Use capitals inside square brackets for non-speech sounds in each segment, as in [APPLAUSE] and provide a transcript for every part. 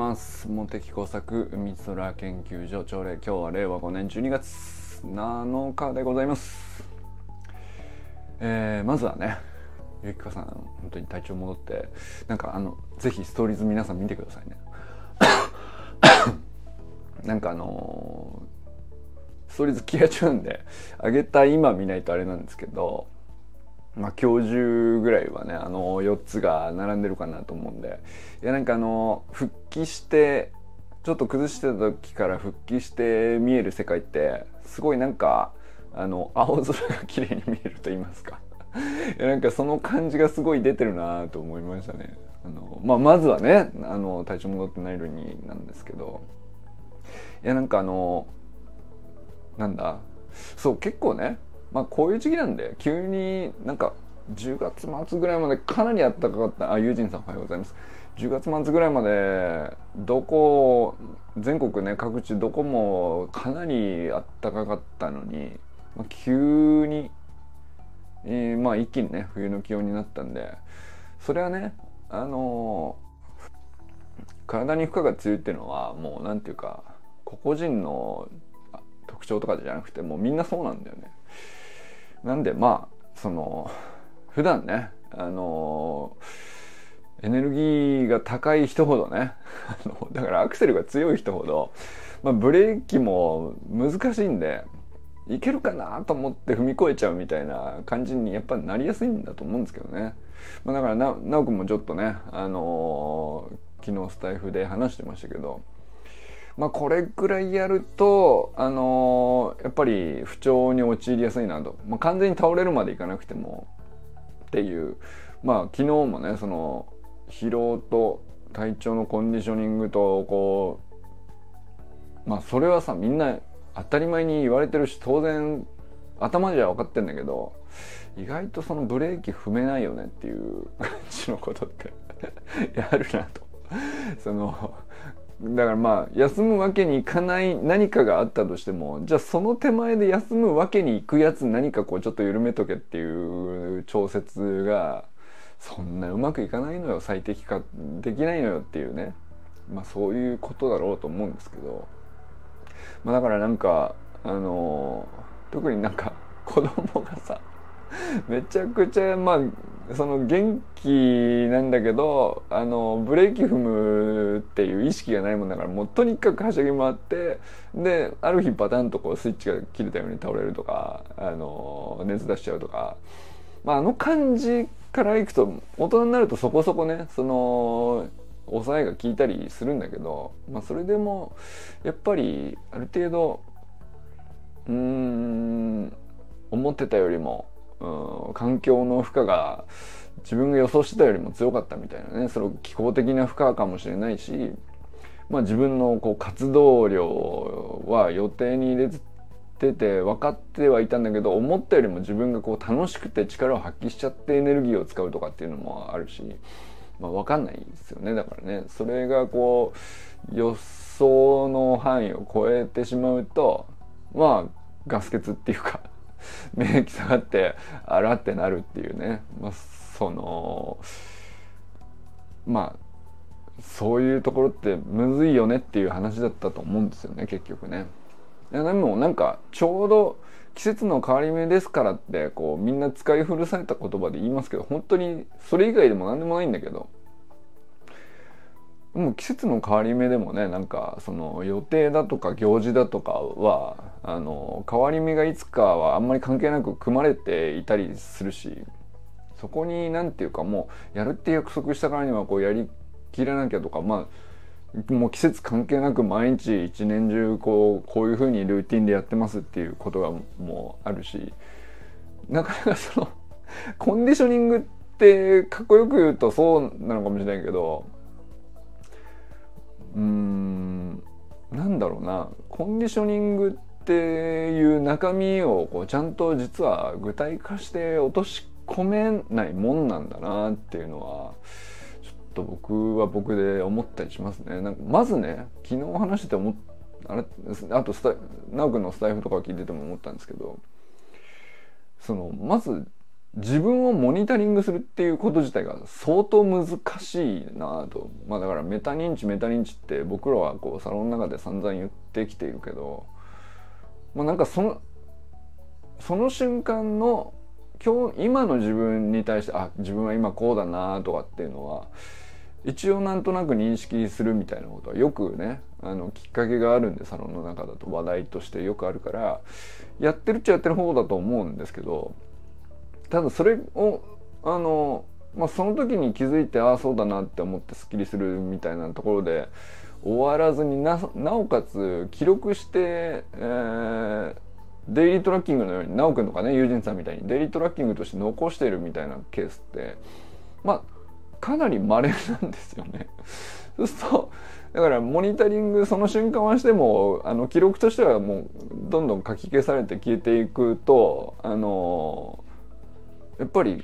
ます。茂木工作海空研究所朝礼今日は令和5年12月7日でございます。えー、まずはねゆきかさん本当に体調戻ってなんかあのぜひストーリーズ皆さん見てくださいね。[COUGHS] なんかあのー、ストーリーズ消えちゃうんであげた今見ないとあれなんですけどまあ、今日中ぐらいはねあの4つが並んでるかなと思うんで。いやなんかあの復帰してちょっと崩してた時から復帰して見える世界ってすごいなんかあの青空が綺麗に見えると言いますか。[LAUGHS] いやなんかその感じがすごい出てるなと思いましたね。あの、まあ、まずはねあの体調戻ってないのになんですけど。いやなんかあのなんだそう結構ねまあこういう時期なんで急になんか10月末ぐらいまでかなり暖かかったあユージンさんおはようございます10月末ぐらいまでどこ全国ね各地どこもかなり暖かかったのに、まあ、急に、えー、まあ一気にね冬の気温になったんでそれはねあの、体に負荷が強いっていうのはもう何ていうか個々人の特徴とかじゃなくてもうみんなそうなんだよね。なんでまあその [LAUGHS] 普段ねあのエネルギーが高い人ほどね [LAUGHS] だからアクセルが強い人ほど、まあ、ブレーキも難しいんでいけるかなと思って踏み越えちゃうみたいな感じにやっぱなりやすいんだと思うんですけどね、まあ、だからな直くんもちょっとね、あの、昨日スタイフで話してましたけどまあ、これぐらいやると、あのー、やっぱり不調に陥りやすいなと、まあ、完全に倒れるまでいかなくてもっていう。まあ昨日もねその疲労と体調のコンディショニングとこうまあそれはさみんな当たり前に言われてるし当然頭じゃ分かってんだけど意外とそのブレーキ踏めないよねっていう感じのことって [LAUGHS] やるなと。そのだからまあ休むわけにいかない何かがあったとしてもじゃあその手前で休むわけにいくやつ何かこうちょっと緩めとけっていう調節がそんなうまくいかないのよ最適化できないのよっていうね。まあそういうことだろうと思うんですけど、まあ、だからなんかあの特になんか子供がさ [LAUGHS] めちゃくちゃまあその元気なんだけどあのブレーキ踏むっていう意識がないもんだからもうとにかくはしゃぎ回ってである日パタンとこうスイッチが切れたように倒れるとかあの熱出しちゃうとか、まあ、あの感じからいくと大人になるとそこそこねその抑えが効いたりするんだけど、まあ、それでもやっぱりある程度うーん思ってたよりもうん、環境の負荷が自分が予想してたよりも強かったみたいなね。その気候的な負荷かもしれないし、まあ、自分のこう活動量は予定に入れてて分かってはいたんだけど思ったよりも自分がこう楽しくて力を発揮しちゃってエネルギーを使うとかっていうのもあるし、まあ、分かんないですよね。だからねそれがこう予想の範囲を超えてしまうとまあガス欠っていうか免疫下がって [LAUGHS] あらってなるっていうね、まあ、そのまあそういうところってむずいよねっていう話だったと思うんですよね結局ね。いやでもなんかちょうど季節の変わり目ですからってこうみんな使い古された言葉で言いますけど本当にそれ以外でも何でもないんだけどもう季節の変わり目でもねなんかその予定だとか行事だとかはあの変わり目がいつかはあんまり関係なく組まれていたりするしそこに何て言うかもうやるって約束したからにはこうやりきれなきゃとかまあもう季節関係なく毎日一年中こうこういうふうにルーティンでやってますっていうことがもうあるしなかなかそのコンディショニングってかっこよく言うとそうなのかもしれないけどうーんなんだろうなコンディショニングっていう中身をこうちゃんと実は具体化して落とし込めないもんなんだなっていうのはちょっと僕は僕で思ったりしますね。なんかまずね昨日話してて思っあれあとスタ直君のスタイフとか聞いてても思ったんですけどそのまず自分をモニタリングするっていうこと自体が相当難しいなと。まあだからメタ認知メタ認知って僕らはこうサロンの中で散々言ってきているけどもうなんかそのその瞬間の今日今の自分に対してあ自分は今こうだなとかっていうのは一応なんとなく認識するみたいなことはよくねあのきっかけがあるんでサロンの中だと話題としてよくあるからやってるっちゃやってる方だと思うんですけどただそれをあの、まあ、その時に気づいてああそうだなって思ってすっきりするみたいなところで終わらずになおかつ記録して、えー、デイリートラッキングのように直くんとかね友人さんみたいにデイリートラッキングとして残してるみたいなケースってまあかなり稀なんですよね。[LAUGHS] そうするとだからモニタリングその瞬間はしてもあの記録としてはもうどんどん書き消されて消えていくとあのやっぱり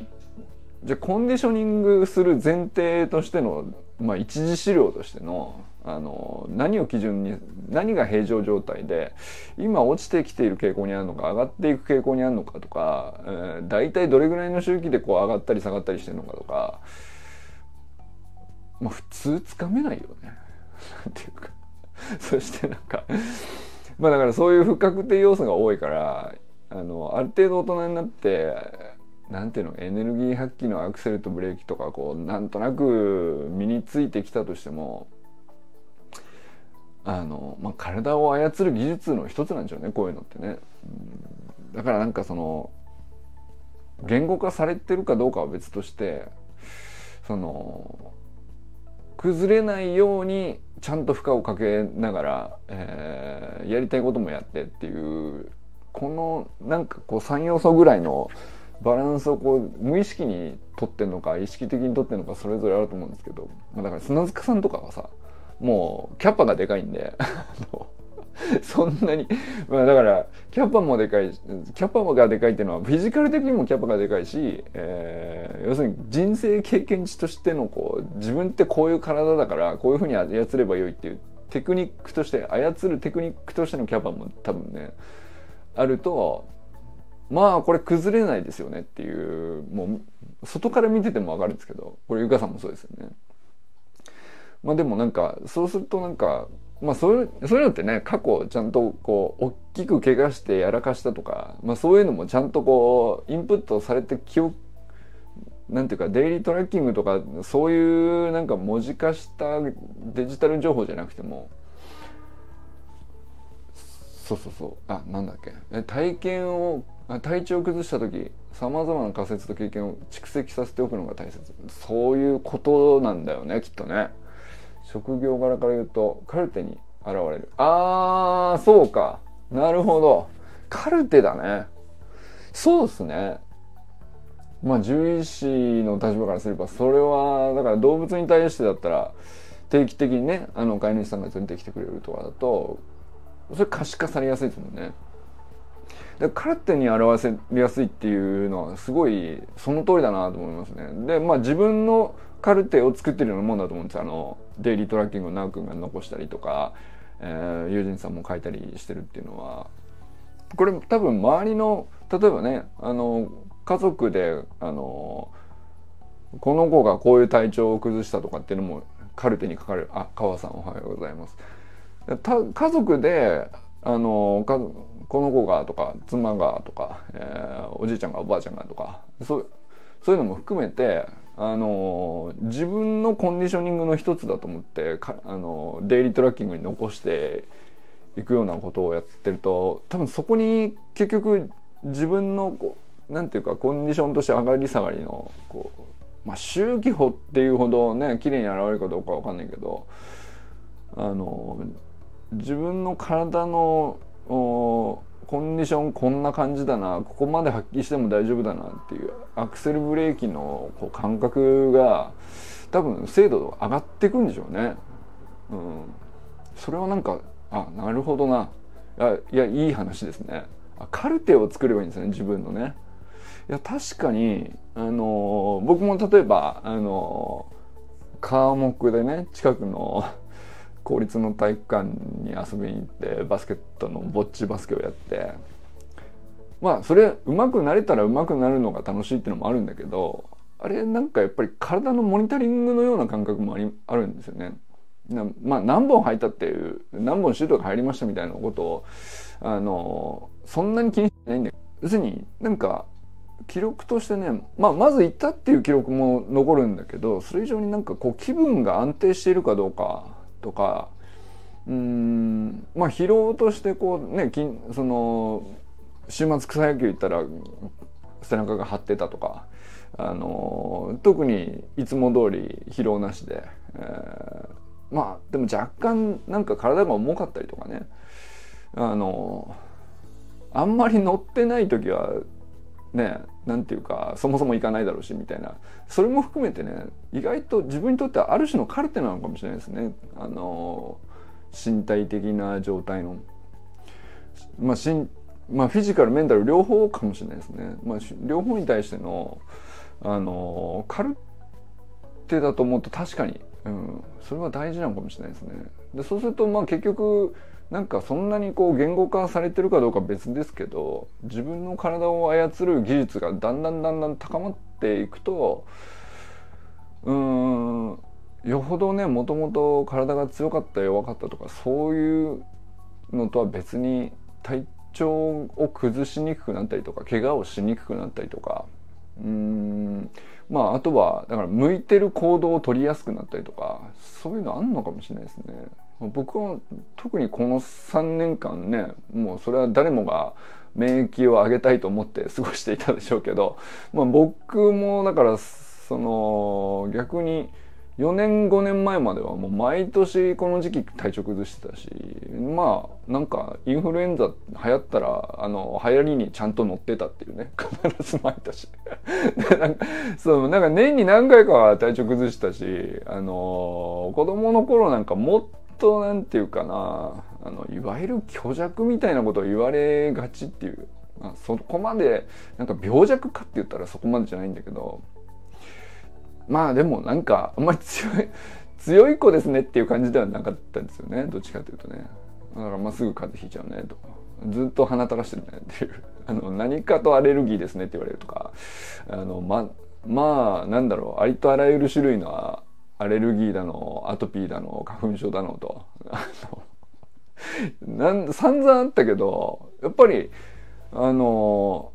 じゃコンディショニングする前提としての、まあ、一次資料としてのあの何を基準に何が平常状態で今落ちてきている傾向にあるのか上がっていく傾向にあるのかとか、えー、大体どれぐらいの周期でこう上がったり下がったりしてるのかとか、まあ、普通つかめないよね。[LAUGHS] なんていうかそしてなんかまあだからそういう不確定要素が多いからあのある程度大人になってなんていうのエネルギー発揮のアクセルとブレーキとかこうなんとなく身についてきたとしてもあの、まあ、体を操る技術の一つなんでしょうねこういうのってね。だからなんかその言語化されてるかどうかは別としてその崩れないようにちゃんと負荷をかけながら、えー、やりたいこともやってっていうこのなんかこう3要素ぐらいのバランスをこう無意識にとってんのか意識的にとってんのかそれぞれあると思うんですけど、まあ、だから砂塚さんとかはさもうキャパがでかいんで [LAUGHS] そんなにまあだからキャパもでかいキャパがでかいっていうのはフィジカル的にもキャパがでかいし、えー、要するに人生経験値としてのこう自分ってこういう体だからこういうふうに操ればよいっていうテクニックとして操るテクニックとしてのキャパも多分ねあるとまあこれ崩れないですよねっていうもう外から見てても分かるんですけどこれゆかさんもそうですよね。まあでもなんかそうするとなんかまあそういうそういうのってね過去ちゃんとこう大きく怪我してやらかしたとか、まあ、そういうのもちゃんとこうインプットされて記憶なんていうかデイリートラッキングとかそういうなんか文字化したデジタル情報じゃなくてもそうそうそうあなんだっけ体験を体調を崩した時さまざまな仮説と経験を蓄積させておくのが大切。そういうことなんだよねきっとね。職業柄から言うとカルテに現れる。あーそうか。なるほど。カルテだね。そうですね。まあ獣医師の立場からすればそれはだから動物に対してだったら定期的にねあの飼い主さんが連れてきてくれるとかだとそれ可視化されやすいですもんね。でカルテに表せやすいっていうのはすごいその通りだなと思いますね。でまあ自分のカルテを作ってるようなもんだと思うんですあのデイリートラッキングを奈くんが残したりとか、えー、友人さんも書いたりしてるっていうのは。これ多分周りの例えばねあの家族であのこの子がこういう体調を崩したとかっていうのもカルテに書かる。あ川さんおはようございます。家族であのこの子がとか妻がとか、えー、おじいちゃんがおばあちゃんがとかそうそういうのも含めてあの自分のコンディショニングの一つだと思ってかあのデイリートラッキングに残していくようなことをやってると多分そこに結局自分のこうなんていうかコンディションとして上がり下がりのこう、まあ、周期法っていうほどね綺麗に現れるかどうかわかんないけどあの自分の体のコンディションこんな感じだな。ここまで発揮しても大丈夫だなっていうアクセルブレーキのこう感覚が多分精度上がっていくんでしょうね。うん、それはなんかあなるほどな。いやいやいい話ですね。あカルテを作ればいいんですね自分のね。いや確かにあの僕も例えばあの科目でね近くの公立の体育館に遊びに行ってバスケットのぼっちバスケをやってまあそれ上手くなれたら上手くなるのが楽しいっていうのもあるんだけどあれなんかやっぱり体のモニタリングのような感覚もありあるんですよね。まあ何本入ったっていう何本シュートが入りましたみたいなことをあのそんなに気にしてないんだけど要するになんか記録としてね、まあ、まず行ったっていう記録も残るんだけどそれ以上になんかこう気分が安定しているかどうかとかうんまあ疲労としてこうねその週末草野球行ったら背中が張ってたとかあの特にいつも通り疲労なしで、えー、まあでも若干なんか体が重かったりとかねあのあんまり乗ってない時はねなんていうかそもそも行かないだろうしみたいなそれも含めてね意外と自分にとってはある種のカルテなのかもしれないですねあの身体的な状態の。まあしんまあ、フィジカルメンタル両方かもしれないですね。まあ、両方に対してのあのカルテだと思うと確かに、うん、それは大事なのかもしれないですね。でそうするとまあ結局なんかそんなにこう言語化されてるかどうか別ですけど自分の体を操る技術がだんだんだんだん高まっていくとうんよほどねもともと体が強かった弱かったとかそういうのとは別に体調を崩しにくくなったりとか怪我をしにくくなったりとかうんまああとはだから向いてる行動を取りやすくなったりとかそういうのあんのかもしれないですね。僕は特にこの3年間ねもうそれは誰もが免疫を上げたいと思って過ごしていたでしょうけど、まあ、僕もだからその逆に4年5年前まではもう毎年この時期体調崩してたしまあなんかインフルエンザ流行ったらあの流行りにちゃんと乗ってたっていうね [LAUGHS] 必ず毎年。でなんかそうなんか年に何回かは体調崩したしあの子供の頃なんかもっとなんていうかなあのいわゆる虚弱みたいなことを言われがちっていう、あ、そこまでなんか病弱かって言ったらそこまでじゃないんだけどまあでもなんかあんまり強い強い子ですねっていう感じではなかったんですよねどっちかというとね。だからまあすぐ風邪ひいちゃうねとかずっと鼻垂らしてるねっていう [LAUGHS] あの何かとアレルギーですねって言われるとかあのままあなんだろうありとあらゆる種類のアレルギーだのアトピーだの花粉症だのと。[LAUGHS] なん散々あったけどやっぱりあの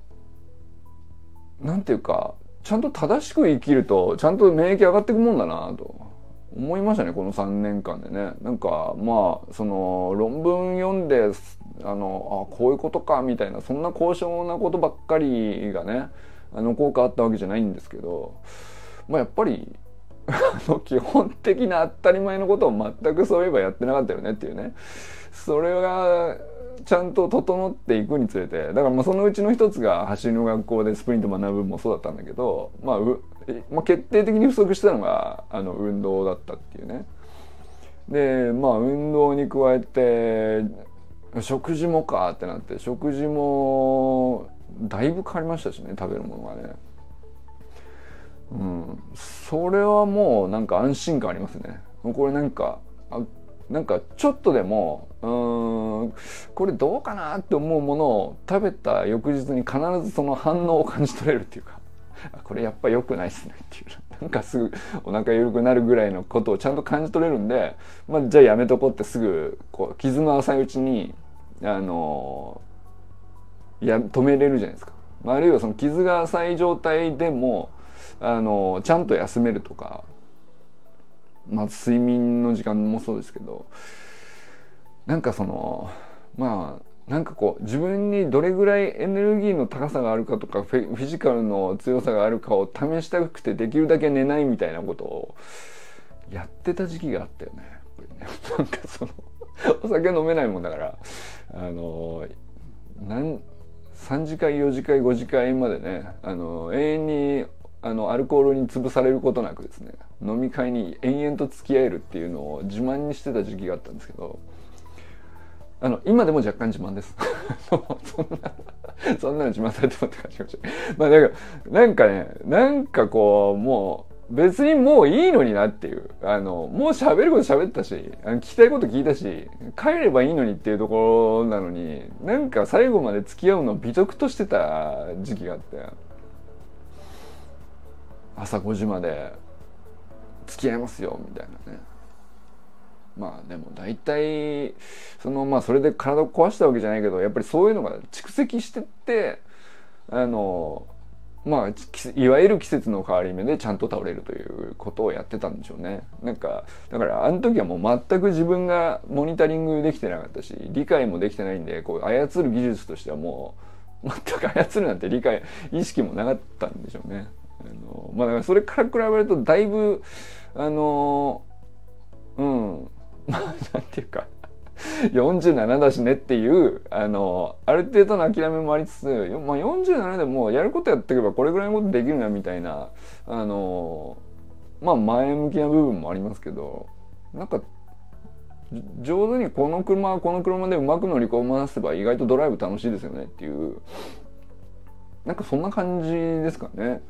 なんていうかちゃんと正しく生きるとちゃんと免疫上がっていくもんだなと。思いましたねこの3年間でね。なんかまあその論文読んであのあこういうことかみたいなそんな高尚なことばっかりがねあの効果あったわけじゃないんですけどまあやっぱり [LAUGHS] 基本的な当たり前のことを全くそういえばやってなかったよねっていうねそれがちゃんと整っていくにつれてだからまあそのうちの一つが走りの学校でスプリント学ぶもそうだったんだけど、まあ、まあ、決定的に不足したのがあの運動だったっていうね。でまあ運動に加えて食事もかってなって食事もだいぶ変わりましたしね食べるものがね。うん、それはもうなんか安心感ありますね。これなんかなんかちょっとでもうんこれどうかなって思うものを食べた翌日に必ずその反応を感じ取れるっていうかこれやっぱ良くないっすねっていうなんかすぐお腹緩くなるぐらいのことをちゃんと感じ取れるんで、まあ、じゃあやめとこうってすぐこう傷の浅いうちにあのや止めれるじゃないですか。まああるいはその傷が浅い状態でもあのちゃんと休めるとかまあ、睡眠の時間もそうですけどなんかそのまあなんかこう自分にどれぐらいエネルギーの高さがあるかとかフィジカルの強さがあるかを試したくてできるだけ寝ないみたいなことをやってた時期があったよね。[LAUGHS] なんかそのお酒飲めないもんだからあのなん3次会4次会5次会までねあの永遠にあのアルコールに潰されることなくですね飲み会に延々と付き合えるっていうのを自慢にしてた時期があったんですけどあの今でも若干自慢です。[LAUGHS] そんなそんなの自慢されてもって感じかもしれない。まあだからなんかねなんかこうもう別にもういいのになっていう。あのもう喋ること喋ったしあの聞きたいこと聞いたし帰ればいいのにっていうところなのになんか最後まで付き合うのを美徳としてた時期があって。朝5時まで付き合いますよみたいなね。まあでも大体そのまあそれで体を壊したわけじゃないけどやっぱりそういうのが蓄積してってあのまあいわゆる季節の変わり目でちゃんと倒れるということをやってたんでしょうね。なんかだからあの時はもう全く自分がモニタリングできてなかったし理解もできてないんでこう操る技術としてはもう全く操るなんて理解意識もなかったんでしょうね。あのまあだからそれから比べるとだいぶあのうん。[LAUGHS] まあなんていうか。[LAUGHS] 47だしねっていうあのある程度の諦めもありつつ、まあ、47でもやることやっていけばこれぐらいのことできるなみたいなあのまあ前向きな部分もありますけどなんか上手にこの車はこの車でうまく乗り込ませば意外とドライブ楽しいですよねっていう。なんかそんな感じですかね。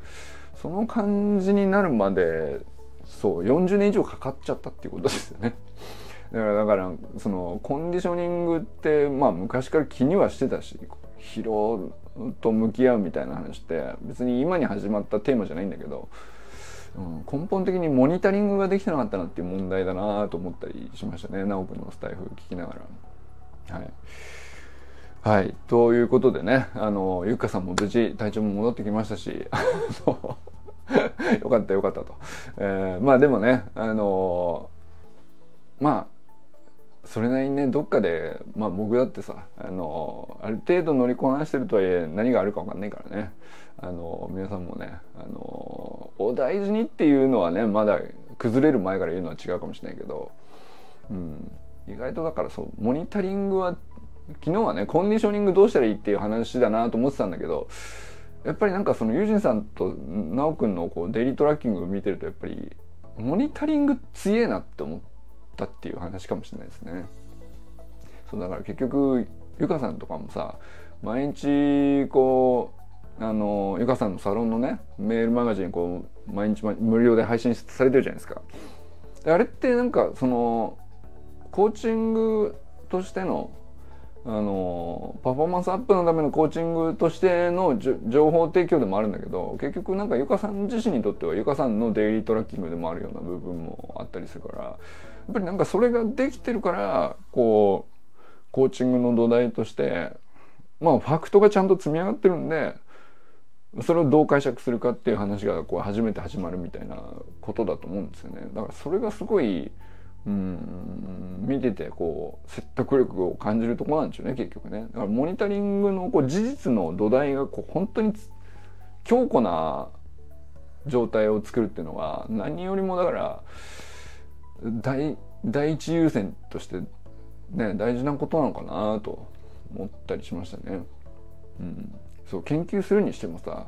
その感じになるまでそう40年以上かかっちゃったっていうことですよね。[LAUGHS] だからだからそのコンディショニングってまあ昔から気にはしてたし疲労と向き合うみたいな話って別に今に始まったテーマじゃないんだけど、うん、根本的にモニタリングができてなかったなっていう問題だなと思ったりしましたね直くんのスタイフ聞きながら。はいはい。ということでね、あの、ゆっかさんも無事体調も戻ってきましたし、[LAUGHS] よかったよかったと。えー、まあでもね、あのまあ、それなりにねどっかでまあ僕だってさあのある程度乗りこなしてるとはいえ何があるか分かんないからねあの皆さんもねあのお大事にっていうのはねまだ崩れる前から言うのは違うかもしれないけど、うん、意外とだからそうモニタリングは昨日はねコンディショニングどうしたらいいっていう話だなと思ってたんだけどやっぱりなんかそのユージンさんと奈くんのこうデイリートラッキングを見てるとやっぱりモニタリング強えなって思っ。たっていう話かもしれないですね。そうだから結局ゆかさんとかもさ毎日こうあのゆかさんのサロンのねメールマガジンこう毎日無料で配信されてるじゃないですか。あれってなんかそのコーチングとしてのあのパフォーマンスアップのためのコーチングとしての情報提供でもあるんだけど結局なんかゆかさん自身にとってはゆかさんのデイリートラッキングでもあるような部分もあったりするからやっぱりなんかそれができてるからこうコーチングの土台としてまあファクトがちゃんと積み上がってるんでそれをどう解釈するかっていう話がこう初めて始まるみたいなことだと思うんですよね。だからそれがすごいうん見ててこう説得力を感じるとこなんでしょうね結局ね。だからモニタリングのこう事実の土台がこう本当に強固な状態を作るっていうのが何よりもだから第第一優先としてね大事なことなのかなと思ったりしましたね。うん、そう研究するにしてもさ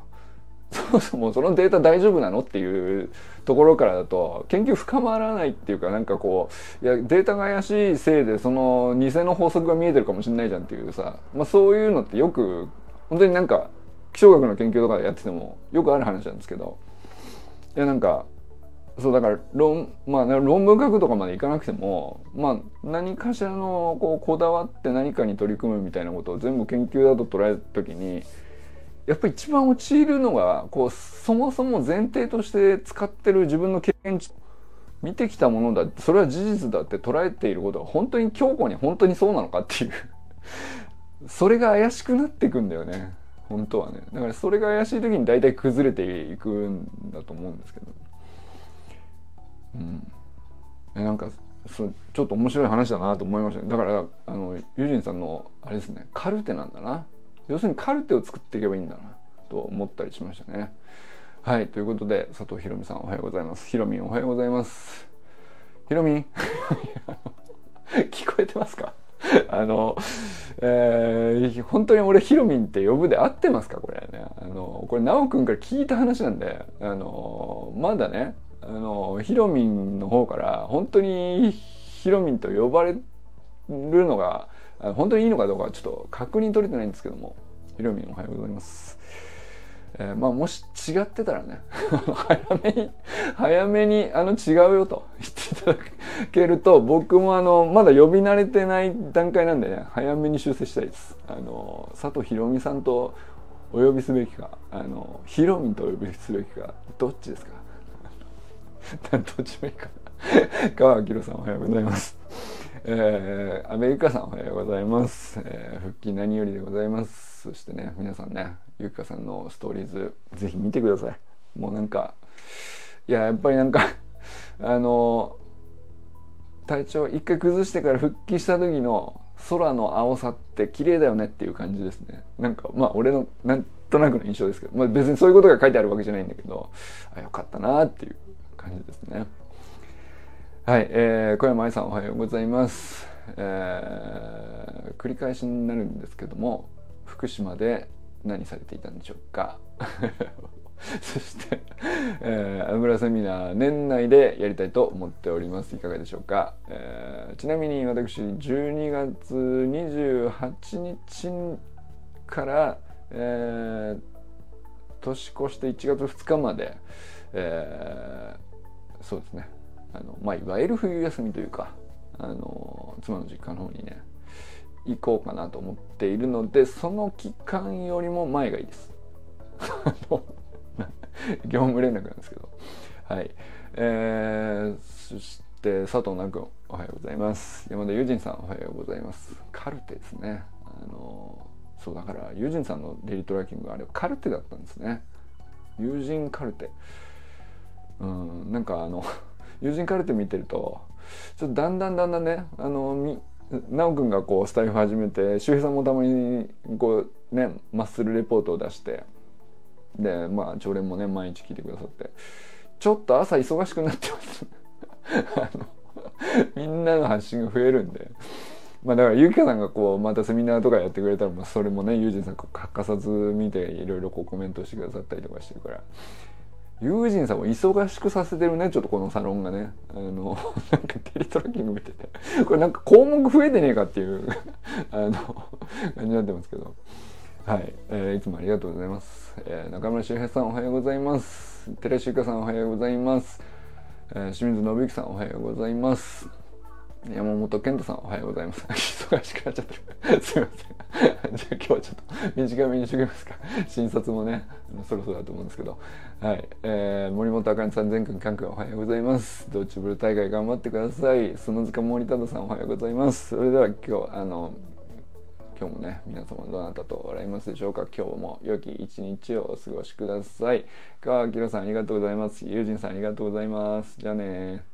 そもそもそのデータ大丈夫なのっていうところからだと研究深まらないっていうかなんかこういやデータが怪しいせいでその偽の法則が見えてるかもしれないじゃんっていうさ、まあ、そういうのってよく本当になんか気象学の研究とかでやっててもよくある話なんですけどいやなんかそうだから論,、まあ、論文書くとかまでいかなくても、まあ、何かしらのこうこだわって何かに取り組むみたいなことを全部研究だと捉えた時にやっぱり一番陥るのがこうそもそも前提として使ってる自分の経験値見てきたものだそれは事実だって捉えていることが本当に強固に本当にそうなのかっていう。[LAUGHS] それが怪しくなっていくんだよね。本当はねだからそれが怪しい時に大体崩れていくんだと思うんですけど。うん、なんかそうちょっと面白い話だなと思いましたね。だからあのユージンさんのあれですね。カルテなんだな。要するにカルテを作っていけばいいんだなと思ったりしましたね。はいということで佐藤ひろみさんおはようございます。ひろみんおはようございます。ひろみん聞こえてますか？あの、えー、本当に俺ヒロミンって呼ぶで合ってますか？これね。あの、これ、なおくんから聞いた話なんで、あの、まだね、あのヒロミンの方から本当にヒロミンと呼ばれるのが本当にいいのかどうかはちょっと確認取れてないんですけどもヒロミンおはようございます。えー、まあもし違ってたらね [LAUGHS] 早めに早めにあの違うよと言っていただけると僕もあのまだ呼び慣れてない段階なんでね早めに修正したいです。あの佐藤ひろみさんとお呼びすべきかあのひろみとお呼びすべきかどっちですか？[LAUGHS] どっちもいいか [LAUGHS] 川明さんおはようございます。えー、アメリカさんおはようございます、えー、復帰何よりでございます。そしてね皆さんねゆきかさんのストーリーズぜひ見てください。もうなんかいややっぱりなんか [LAUGHS] あの体調一回崩してから復帰した時の空の青さって綺麗だよねっていう感じですね。なんかまあ俺のなんとなくの印象ですけど、まあ、別にそういうことが書いてあるわけじゃないんだけどあよかったなっていう感じですね。はい、えー、小山愛さんおはようございます、えー、繰り返しになるんですけども福島で何されていたんでしょうか？[LAUGHS] そして、えー、油セミナー年内でやりたいと思っております。いかがでしょうか、えー、ちなみに私12月28日から、えー、年越して1月2日まで、えー、そうですね。あの、まあ、いわゆる冬休みというかあの妻の実家の方にね行こうかなと思っているのでその期間よりも前がいいです。[LAUGHS] 業務連絡なんですけど。はい。えー、そして佐藤奈君おはようございます。山田友人さんおはようございます。カルテですね。あのそうだから友人さんのデリトラッキングあれカルテだったんですね。友人カルテ。うんなんかあの友人カルテ見てるとちょっとだんだんだんだんねあのみ奈くんがこうスタイフ始めて周平さんもたまにこうねマッスルレポートを出してでまあ常連もね毎日聞いてくださってちょっと朝忙しくなってます。[LAUGHS] あのみんなの発信が増えるんで。まあだからゆきかさんがこうまたセミナーとかやってくれたらまあそれもねユージンさん欠かさず見ていろいろこうコメントしてくださったりとかしてるから。友人さんを忙しくさせてるねちょっとこのサロンがね。あの [LAUGHS] なんかテリトラッキング見てて。これなんか項目増えてねえかっていう [LAUGHS] あの感じになってますけど。はい、えー、いつもありがとうございます、えー、中村修平さんおはようございます。寺修香さんおはようございます、えー、清水信之さんおはようございます。山本健太さんおはようございます。[LAUGHS] 忙しくなっちゃってる。[LAUGHS] すいません。[LAUGHS] じゃあ今日はちょっと短めにしときますか。診察もね、そろそろだと思うんですけど。はい。えー、森本あかねさん、全くん、かんくんおはようございます。ドッジブル大会頑張ってください。園塚森忠さんおはようございます。それでは今日、あの、今日もね、皆様どなたと笑いますでしょうか今日も良き一日をお過ごしください。川明さんありがとうございます。友人さんありがとうございます。じゃあね